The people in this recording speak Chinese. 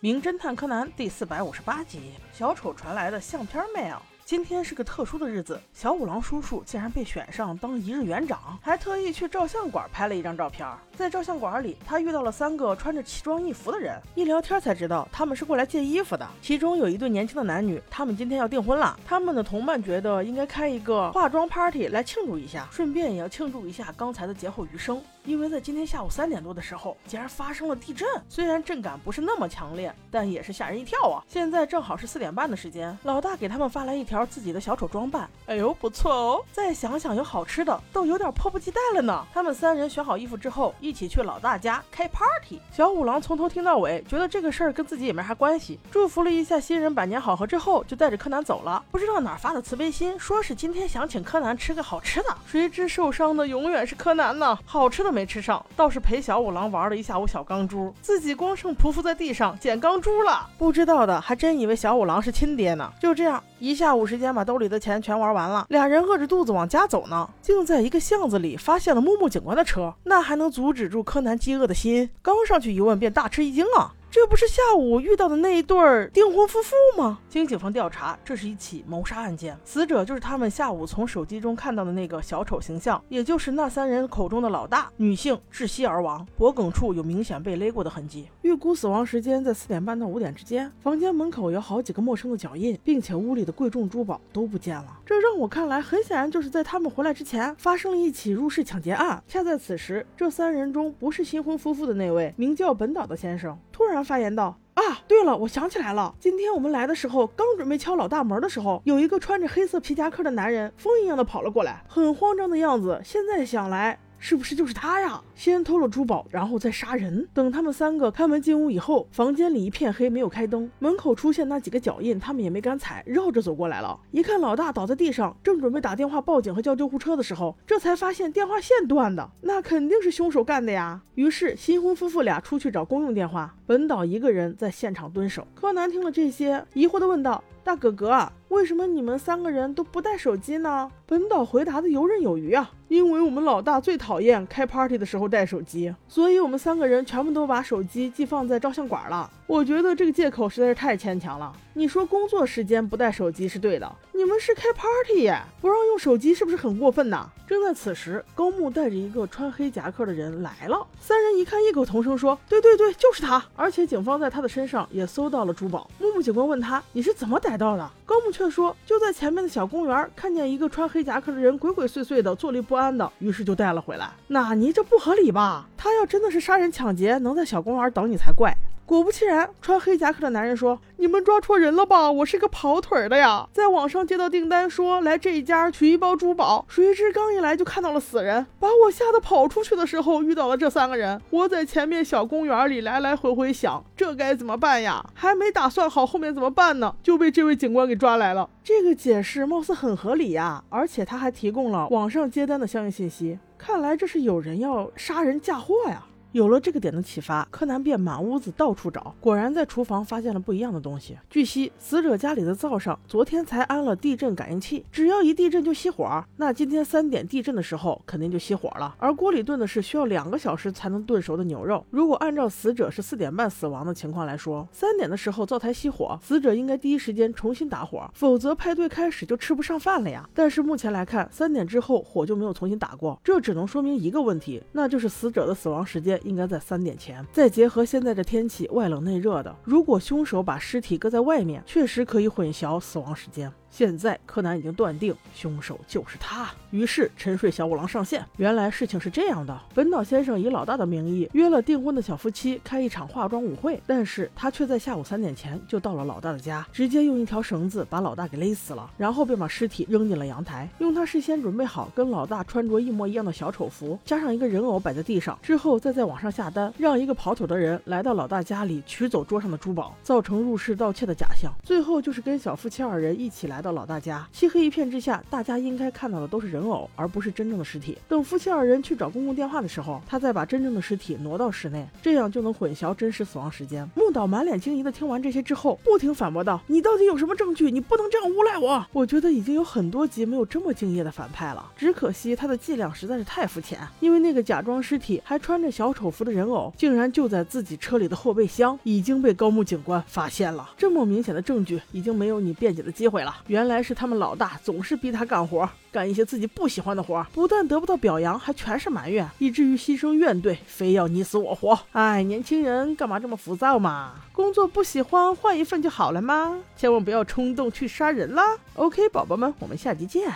名侦探柯南第四百五十八集，小丑传来的相片 mail。今天是个特殊的日子，小五郎叔叔竟然被选上当一日园长，还特意去照相馆拍了一张照片。在照相馆里，他遇到了三个穿着奇装异服的人，一聊天才知道他们是过来借衣服的。其中有一对年轻的男女，他们今天要订婚了。他们的同伴觉得应该开一个化妆 party 来庆祝一下，顺便也要庆祝一下刚才的劫后余生。因为在今天下午三点多的时候，竟然发生了地震。虽然震感不是那么强烈，但也是吓人一跳啊！现在正好是四点半的时间，老大给他们发来一条自己的小丑装扮。哎呦，不错哦！再想想有好吃的，都有点迫不及待了呢。他们三人选好衣服之后，一起去老大家开 party。小五郎从头听到尾，觉得这个事儿跟自己也没啥关系，祝福了一下新人百年好合之后，就带着柯南走了。不知道哪发的慈悲心，说是今天想请柯南吃个好吃的，谁知受伤的永远是柯南呢？好吃的。没没吃上，倒是陪小五郎玩了一下午小钢珠，自己光剩匍匐在地上捡钢珠了。不知道的还真以为小五郎是亲爹呢。就这样，一下午时间把兜里的钱全玩完了，俩人饿着肚子往家走呢，竟在一个巷子里发现了木木警官的车，那还能阻止住柯南饥饿的心？刚上去一问，便大吃一惊啊！这不是下午遇到的那一对儿订婚夫妇吗？经警方调查，这是一起谋杀案件，死者就是他们下午从手机中看到的那个小丑形象，也就是那三人口中的老大。女性窒息而亡，脖颈处有明显被勒过的痕迹。预估死亡时间在四点半到五点之间。房间门口有好几个陌生的脚印，并且屋里的贵重珠宝都不见了。这让我看来，很显然就是在他们回来之前发生了一起入室抢劫案。恰在此时，这三人中不是新婚夫妇的那位，名叫本岛的先生。突然发言道：“啊，对了，我想起来了，今天我们来的时候，刚准备敲老大门的时候，有一个穿着黑色皮夹克的男人，风一样的跑了过来，很慌张的样子。现在想来。”是不是就是他呀？先偷了珠宝，然后再杀人。等他们三个开门进屋以后，房间里一片黑，没有开灯。门口出现那几个脚印，他们也没敢踩，绕着走过来了。一看老大倒在地上，正准备打电话报警和叫救护车的时候，这才发现电话线断的，那肯定是凶手干的呀。于是新婚夫妇俩出去找公用电话，本岛一个人在现场蹲守。柯南听了这些，疑惑地问道。大哥哥，为什么你们三个人都不带手机呢？本岛回答的游刃有余啊，因为我们老大最讨厌开 party 的时候带手机，所以我们三个人全部都把手机寄放在照相馆了。我觉得这个借口实在是太牵强了。你说工作时间不带手机是对的，你们是开 party，不让用手机是不是很过分呢？正在此时，高木带着一个穿黑夹克的人来了，三人一看，异口同声说：“对对对，就是他！”而且警方在他的身上也搜到了珠宝。木木警官问他：“你是怎么逮到的？”高木却说：“就在前面的小公园，看见一个穿黑夹克的人鬼鬼祟祟的，坐立不安的，于是就带了回来。”那你这不合理吧？他要真的是杀人抢劫，能在小公园等你才怪。果不其然，穿黑夹克的男人说：“你们抓错人了吧？我是个跑腿儿的呀，在网上接到订单，说来这一家取一包珠宝，谁知刚一来就看到了死人，把我吓得跑出去的时候遇到了这三个人。我在前面小公园里来来回回想，这该怎么办呀？还没打算好后面怎么办呢，就被这位警官给抓来了。这个解释貌似很合理呀，而且他还提供了网上接单的相应信息，看来这是有人要杀人嫁祸呀。”有了这个点的启发，柯南便满屋子到处找，果然在厨房发现了不一样的东西。据悉，死者家里的灶上昨天才安了地震感应器，只要一地震就熄火。那今天三点地震的时候肯定就熄火了。而锅里炖的是需要两个小时才能炖熟的牛肉。如果按照死者是四点半死亡的情况来说，三点的时候灶台熄火，死者应该第一时间重新打火，否则派对开始就吃不上饭了呀。但是目前来看，三点之后火就没有重新打过，这只能说明一个问题，那就是死者的死亡时间。应该在三点前，再结合现在这天气外冷内热的，如果凶手把尸体搁在外面，确实可以混淆死亡时间。现在柯南已经断定凶手就是他，于是沉睡小五郎上线。原来事情是这样的：本岛先生以老大的名义约了订婚的小夫妻开一场化妆舞会，但是他却在下午三点前就到了老大的家，直接用一条绳子把老大给勒死了，然后便把尸体扔进了阳台，用他事先准备好跟老大穿着一模一样的小丑服，加上一个人偶摆在地上，之后再在网上下单，让一个跑腿的人来到老大家里取走桌上的珠宝，造成入室盗窃的假象。最后就是跟小夫妻二人一起来。来到老大家。漆黑一片之下，大家应该看到的都是人偶，而不是真正的尸体。等夫妻二人去找公共电话的时候，他再把真正的尸体挪到室内，这样就能混淆真实死亡时间。木岛满脸惊疑的听完这些之后，不停反驳道：“你到底有什么证据？你不能这样诬赖我！”我觉得已经有很多集没有这么敬业的反派了，只可惜他的伎俩实在是太肤浅。因为那个假装尸体还穿着小丑服的人偶，竟然就在自己车里的后备箱，已经被高木警官发现了。这么明显的证据，已经没有你辩解的机会了。原来是他们老大总是逼他干活，干一些自己不喜欢的活，不但得不到表扬，还全是埋怨，以至于心生怨怼，非要你死我活。哎，年轻人干嘛这么浮躁嘛？工作不喜欢换一份就好了吗？千万不要冲动去杀人啦！OK，宝宝们，我们下集见。